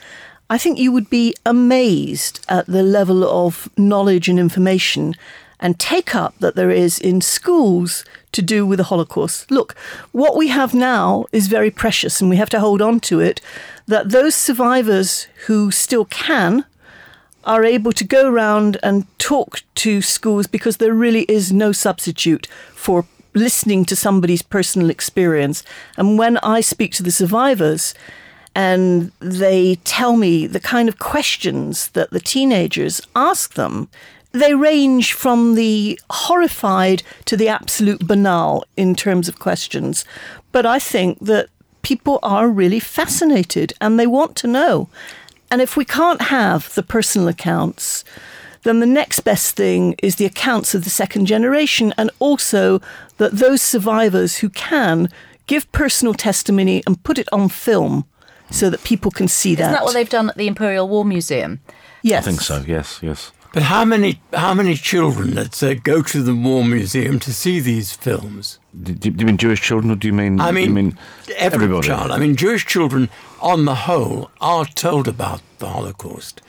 I think you would be amazed at the level of knowledge and information and take up that there is in schools to do with the Holocaust. Look, what we have now is very precious and we have to hold on to it. That those survivors who still can are able to go around and talk to schools because there really is no substitute for listening to somebody's personal experience. And when I speak to the survivors, and they tell me the kind of questions that the teenagers ask them. They range from the horrified to the absolute banal in terms of questions. But I think that people are really fascinated and they want to know. And if we can't have the personal accounts, then the next best thing is the accounts of the second generation and also that those survivors who can give personal testimony and put it on film so that people can see Isn't that. that what they've done at the Imperial War Museum? Yes. I think so. Yes, yes. But how many how many children, let's say, uh, go to the War Museum to see these films? Do, do you mean Jewish children, or do you mean? I mean, you mean every everybody? child. I mean, Jewish children, on the whole, are told about the Holocaust,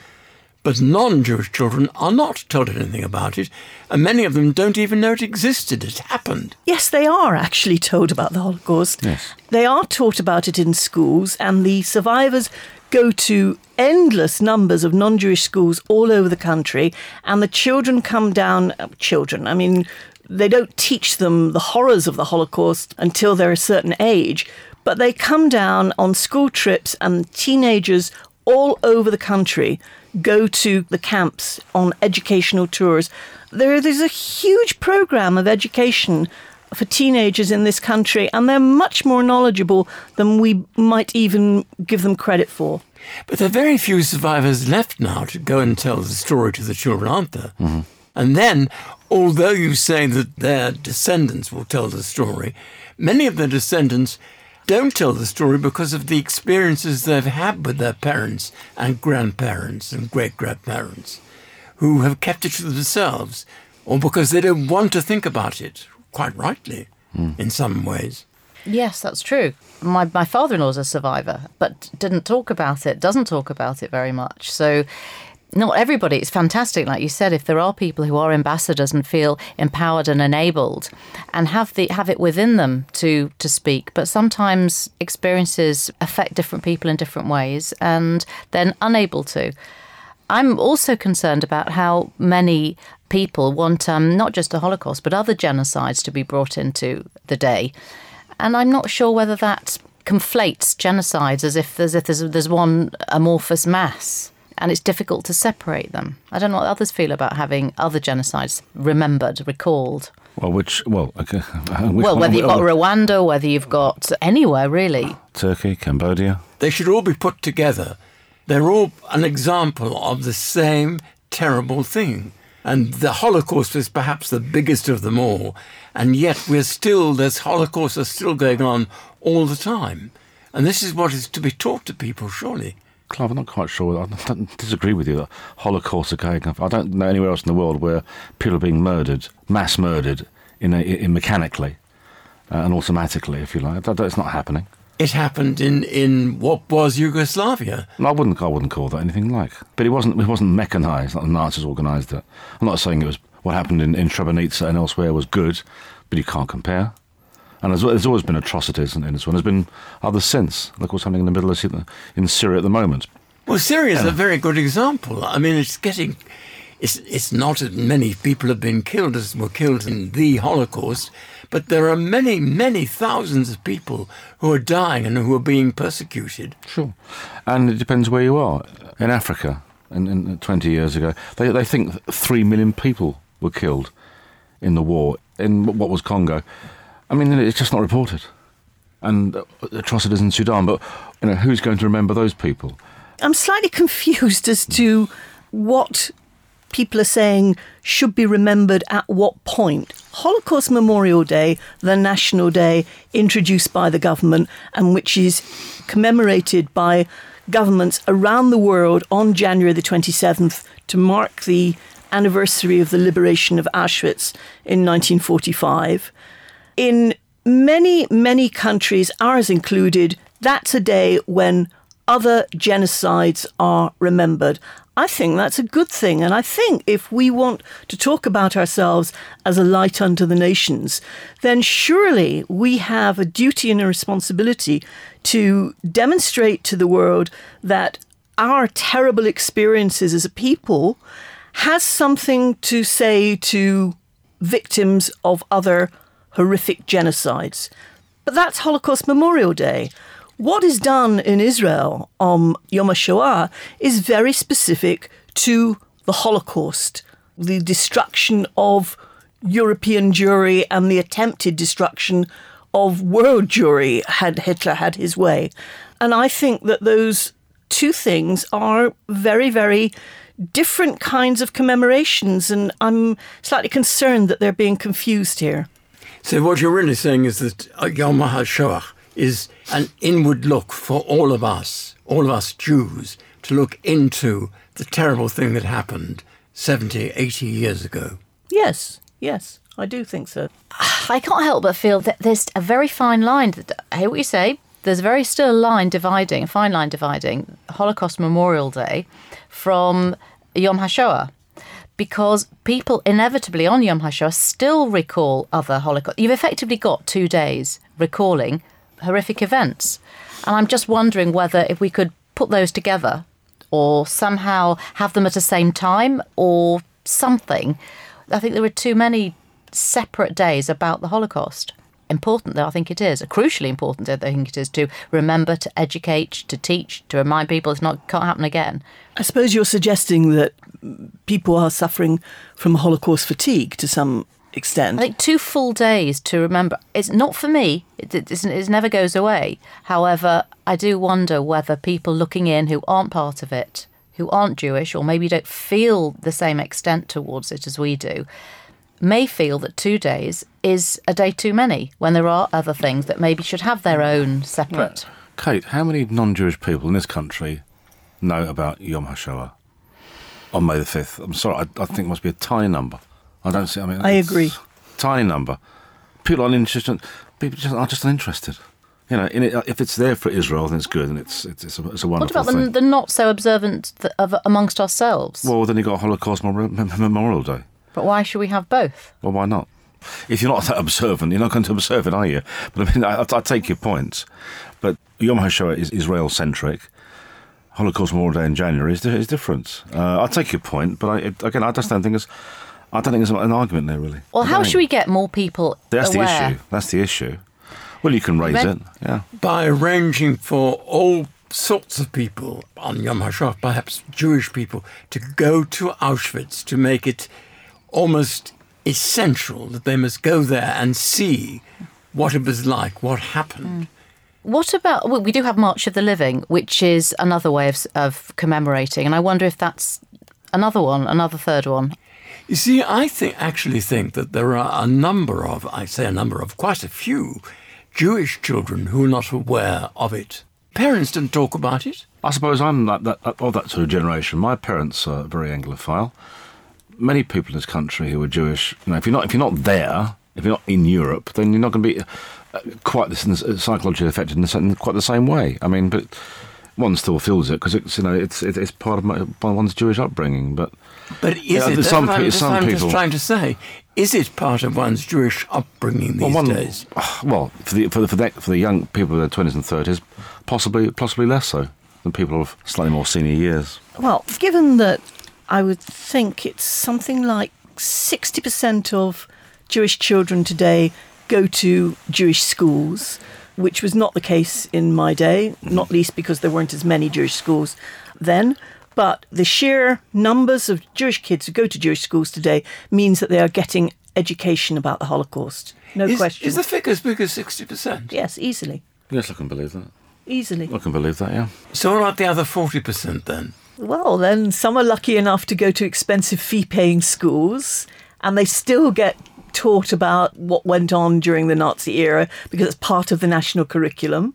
but non-Jewish children are not told anything about it, and many of them don't even know it existed. It happened. Yes, they are actually told about the Holocaust. Yes. They are taught about it in schools, and the survivors go to endless numbers of non Jewish schools all over the country, and the children come down. uh, Children, I mean, they don't teach them the horrors of the Holocaust until they're a certain age, but they come down on school trips, and teenagers all over the country go to the camps on educational tours. There's a huge program of education for teenagers in this country, and they're much more knowledgeable than we might even give them credit for. But there are very few survivors left now to go and tell the story to the children, aren't there? Mm-hmm. And then, although you say that their descendants will tell the story, many of their descendants don't tell the story because of the experiences they've had with their parents and grandparents and great grandparents who have kept it to themselves or because they don't want to think about it, quite rightly, in some ways. Yes, that's true. My my father-in-law's a survivor, but didn't talk about it. Doesn't talk about it very much. So. Not everybody. It's fantastic, like you said. If there are people who are ambassadors and feel empowered and enabled, and have the have it within them to to speak, but sometimes experiences affect different people in different ways, and then unable to. I'm also concerned about how many people want um, not just the Holocaust, but other genocides to be brought into the day. And I'm not sure whether that conflates genocides as if there's, if there's, there's one amorphous mass and it's difficult to separate them. I don't know what others feel about having other genocides remembered, recalled. Well, which well, okay, which well, one- whether you've got Rwanda, whether you've got anywhere really. Turkey, Cambodia. They should all be put together. They're all an example of the same terrible thing. And the Holocaust is perhaps the biggest of them all. And yet we're still, there's Holocausts are still going on all the time. And this is what is to be taught to people, surely. Clive, I'm not quite sure. I don't disagree with you that Holocausts are going on. I don't know anywhere else in the world where people are being murdered, mass murdered, in, a, in mechanically uh, and automatically, if you like. That, that's not happening. It happened in, in what was Yugoslavia. I wouldn't. I wouldn't call that anything like. But it wasn't. It wasn't mechanised. Like the Nazis organised it. I'm not saying it was what happened in, in Srebrenica and elsewhere was good, but you can't compare. And there's, there's always been atrocities in, in this one. There's been others since. Look what's happening in the Middle East, in Syria at the moment. Well, Syria is a very good example. I mean, it's getting. It's, it's not as many people have been killed as were killed in the Holocaust, but there are many, many thousands of people who are dying and who are being persecuted. Sure. And it depends where you are. In Africa, in, in 20 years ago, they, they think 3 million people were killed in the war in what was Congo. I mean, it's just not reported. And uh, atrocities in Sudan, but you know, who's going to remember those people? I'm slightly confused as to what people are saying should be remembered at what point. Holocaust Memorial Day, the national day introduced by the government and which is commemorated by governments around the world on January the 27th to mark the anniversary of the liberation of Auschwitz in 1945. In many, many countries, ours included, that's a day when other genocides are remembered. I think that's a good thing. And I think if we want to talk about ourselves as a light unto the nations, then surely we have a duty and a responsibility to demonstrate to the world that our terrible experiences as a people has something to say to victims of other horrific genocides. But that's Holocaust Memorial Day. What is done in Israel on Yom HaShoah is very specific to the Holocaust, the destruction of European Jewry and the attempted destruction of world Jewry had Hitler had his way. And I think that those two things are very, very different kinds of commemorations, and I'm slightly concerned that they're being confused here. So, what you're really saying is that Yom HaShoah is an inward look for all of us, all of us Jews, to look into the terrible thing that happened 70, 80 years ago. Yes, yes, I do think so. I can't help but feel that there's a very fine line. That, I hear what you say. There's a very still a line dividing, a fine line dividing Holocaust Memorial Day from Yom HaShoah. Because people inevitably on Yom HaShoah still recall other Holocaust. You've effectively got two days recalling horrific events. And I'm just wondering whether if we could put those together or somehow have them at the same time or something. I think there are too many separate days about the Holocaust. Important though I think it is, crucially important I think it is to remember, to educate, to teach, to remind people it's not can't happen again. I suppose you're suggesting that people are suffering from Holocaust fatigue to some extent. I think two full days to remember. It's not for me. It, it, it never goes away. However, I do wonder whether people looking in who aren't part of it, who aren't Jewish, or maybe don't feel the same extent towards it as we do, may feel that two days is a day too many when there are other things that maybe should have their own separate. Kate, how many non-Jewish people in this country know about Yom HaShoah on May the 5th? I'm sorry, I, I think it must be a tiny number. I don't see. I mean, I agree. Tiny number. People aren't interested. People just are just uninterested. You know, it, if it's there for Israel, then it's good, and it's it's, it's, a, it's a wonderful What about thing. the, the not so observant th- of, amongst ourselves? Well, then you got Holocaust Memorial, Memorial Day. But why should we have both? Well, why not? If you're not that observant, you're not going to observe it, are you? But I mean, I, I take your point. But Yom HaShoah is Israel centric. Holocaust Memorial Day in January is, is different. Uh, I take your point, but I, again, I just don't think it's. I don't think there's an argument there, really. Well, how should we get more people That's aware? the issue. That's the issue. Well, you can raise Maybe- it. Yeah. By arranging for all sorts of people on Yom HaShoah, perhaps Jewish people, to go to Auschwitz to make it almost essential that they must go there and see what it was like, what happened. Mm. What about well, we do have March of the Living, which is another way of, of commemorating, and I wonder if that's another one, another third one. You see, I think actually think that there are a number of, I say a number of, quite a few Jewish children who are not aware of it. Parents didn't talk about it. I suppose I'm that, that, of that sort of generation. My parents are very Anglophile. Many people in this country who are Jewish, you know, if you're not if you're not there, if you're not in Europe, then you're not going to be uh, quite this psychologically affected in, the, in quite the same way. I mean, but one still feels it because it's you know it's it's part of my, one's Jewish upbringing. But But is Yeah, it? there's That's some what I'm, some I'm just trying to say. Is it part of one's Jewish upbringing these well, one, days? well, for the for the, for the for the young people in their twenties and thirties, possibly possibly less so than people of slightly more senior years. Well, given that I would think it's something like 60% of Jewish children today go to Jewish schools, which was not the case in my day, not least because there weren't as many Jewish schools then. But the sheer numbers of Jewish kids who go to Jewish schools today means that they are getting education about the Holocaust. No is, question. Is the figure as big as 60%? Yes, easily. Yes, I can believe that. Easily. I can believe that. Yeah. So what about the other 40% then? Well, then some are lucky enough to go to expensive fee paying schools and they still get taught about what went on during the Nazi era because it's part of the national curriculum.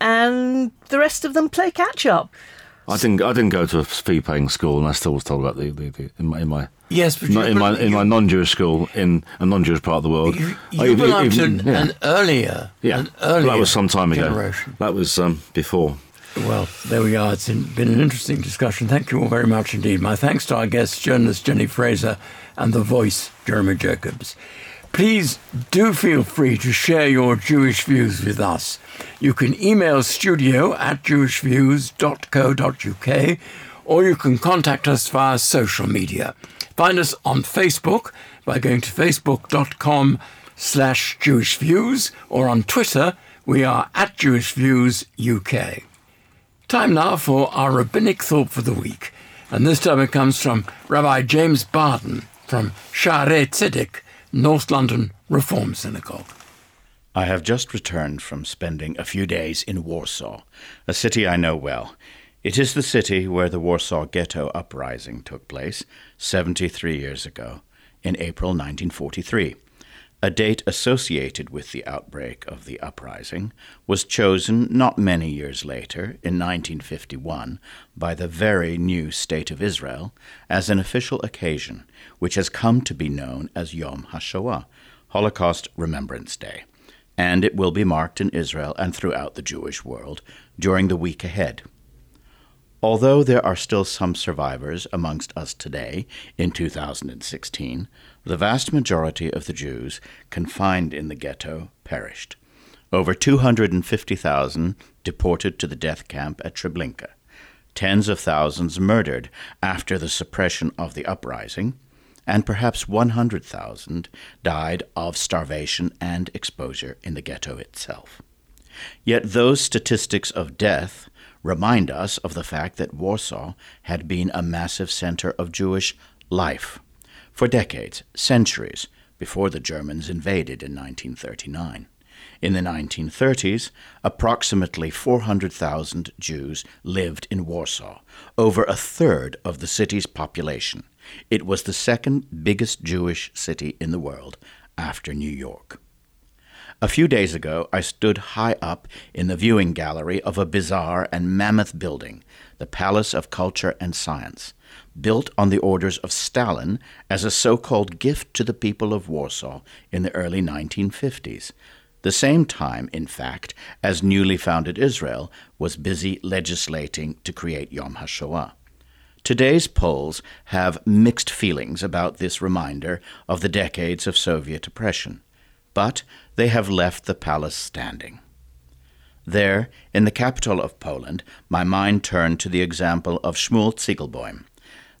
And the rest of them play catch up. I didn't. I didn't go to a fee-paying school, and I still was told about the, the, the in my in my Yes, but not in my in you- my non-Jewish school in a non-Jewish part of the world. You, I you even- belong to an, yeah. an earlier, yeah, an earlier that was some time ago. That was um, before. Well, there we are. It's been an interesting discussion. Thank you all very much indeed. My thanks to our guests, journalist Jenny Fraser and the voice, Jeremy Jacobs. Please do feel free to share your Jewish views with us. You can email studio at jewishviews.co.uk or you can contact us via social media. Find us on Facebook by going to facebook.com slash jewishviews or on Twitter we are at jewishviewsuk. Time now for our rabbinic thought for the week, and this time it comes from Rabbi James Baaden from Shaarei Tzedek, North London Reform Synagogue. I have just returned from spending a few days in Warsaw, a city I know well. It is the city where the Warsaw Ghetto Uprising took place 73 years ago, in April 1943. A date associated with the outbreak of the uprising was chosen not many years later, in 1951, by the very new State of Israel as an official occasion, which has come to be known as Yom HaShoah, Holocaust Remembrance Day, and it will be marked in Israel and throughout the Jewish world during the week ahead. Although there are still some survivors amongst us today, in 2016, the vast majority of the Jews confined in the ghetto perished. Over 250,000 deported to the death camp at Treblinka, tens of thousands murdered after the suppression of the uprising, and perhaps 100,000 died of starvation and exposure in the ghetto itself. Yet those statistics of death remind us of the fact that Warsaw had been a massive center of Jewish life for decades, centuries, before the Germans invaded in 1939. In the 1930s, approximately 400,000 Jews lived in Warsaw, over a third of the city's population. It was the second biggest Jewish city in the world after New York. A few days ago, I stood high up in the viewing gallery of a bizarre and mammoth building, the Palace of Culture and Science, built on the orders of Stalin as a so called gift to the people of Warsaw in the early 1950s, the same time, in fact, as newly founded Israel was busy legislating to create Yom HaShoah. Today's Poles have mixed feelings about this reminder of the decades of Soviet oppression, but they have left the palace standing. There, in the capital of Poland, my mind turned to the example of Shmuel Ziegelboim,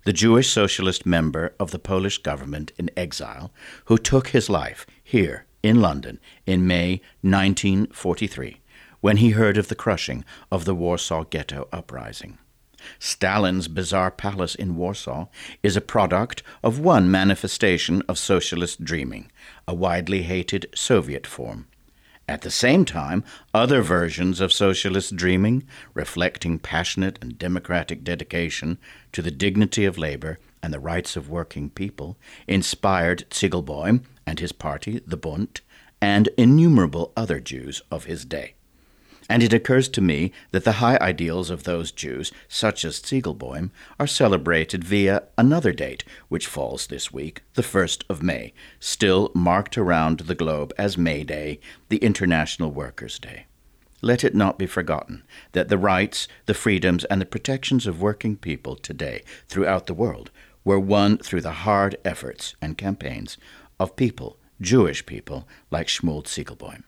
the Jewish socialist member of the Polish government in exile, who took his life here in London in May 1943, when he heard of the crushing of the Warsaw Ghetto uprising. Stalin's bizarre palace in Warsaw is a product of one manifestation of socialist dreaming, a widely hated Soviet form. At the same time, other versions of socialist dreaming, reflecting passionate and democratic dedication to the dignity of labor and the rights of working people, inspired Ziegelboim and his party, the Bund, and innumerable other Jews of his day. And it occurs to me that the high ideals of those Jews, such as Ziegelboim, are celebrated via another date, which falls this week, the 1st of May, still marked around the globe as May Day, the International Workers' Day. Let it not be forgotten that the rights, the freedoms, and the protections of working people today throughout the world were won through the hard efforts and campaigns of people, Jewish people, like Shmuel Ziegelboim.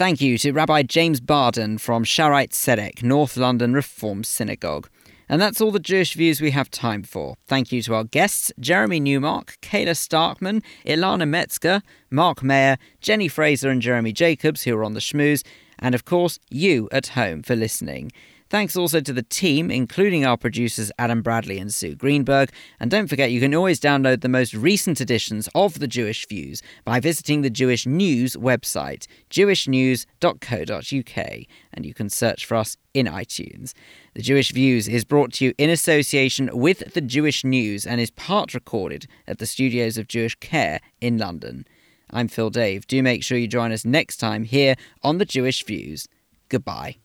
Thank you to Rabbi James Baaden from Shaarei Tzedek, North London Reform Synagogue. And that's all the Jewish views we have time for. Thank you to our guests, Jeremy Newmark, Kaela Starkman, Ilana Metzger, Mark Meir, Jenny Fraser and Jeremy Jacobs, who are on the schmooze, and of course, you at home for listening. Thanks also to the team, including our producers Adam Bradley and Sue Greenberg. And don't forget, you can always download the most recent editions of The Jewish Views by visiting the Jewish News website, jewishnews.co.uk, and you can search for us in iTunes. The Jewish Views is brought to you in association with The Jewish News and is part recorded at the studios of Jewish Care in London. I'm Phil Dave. Do make sure you join us next time here on The Jewish Views. Goodbye.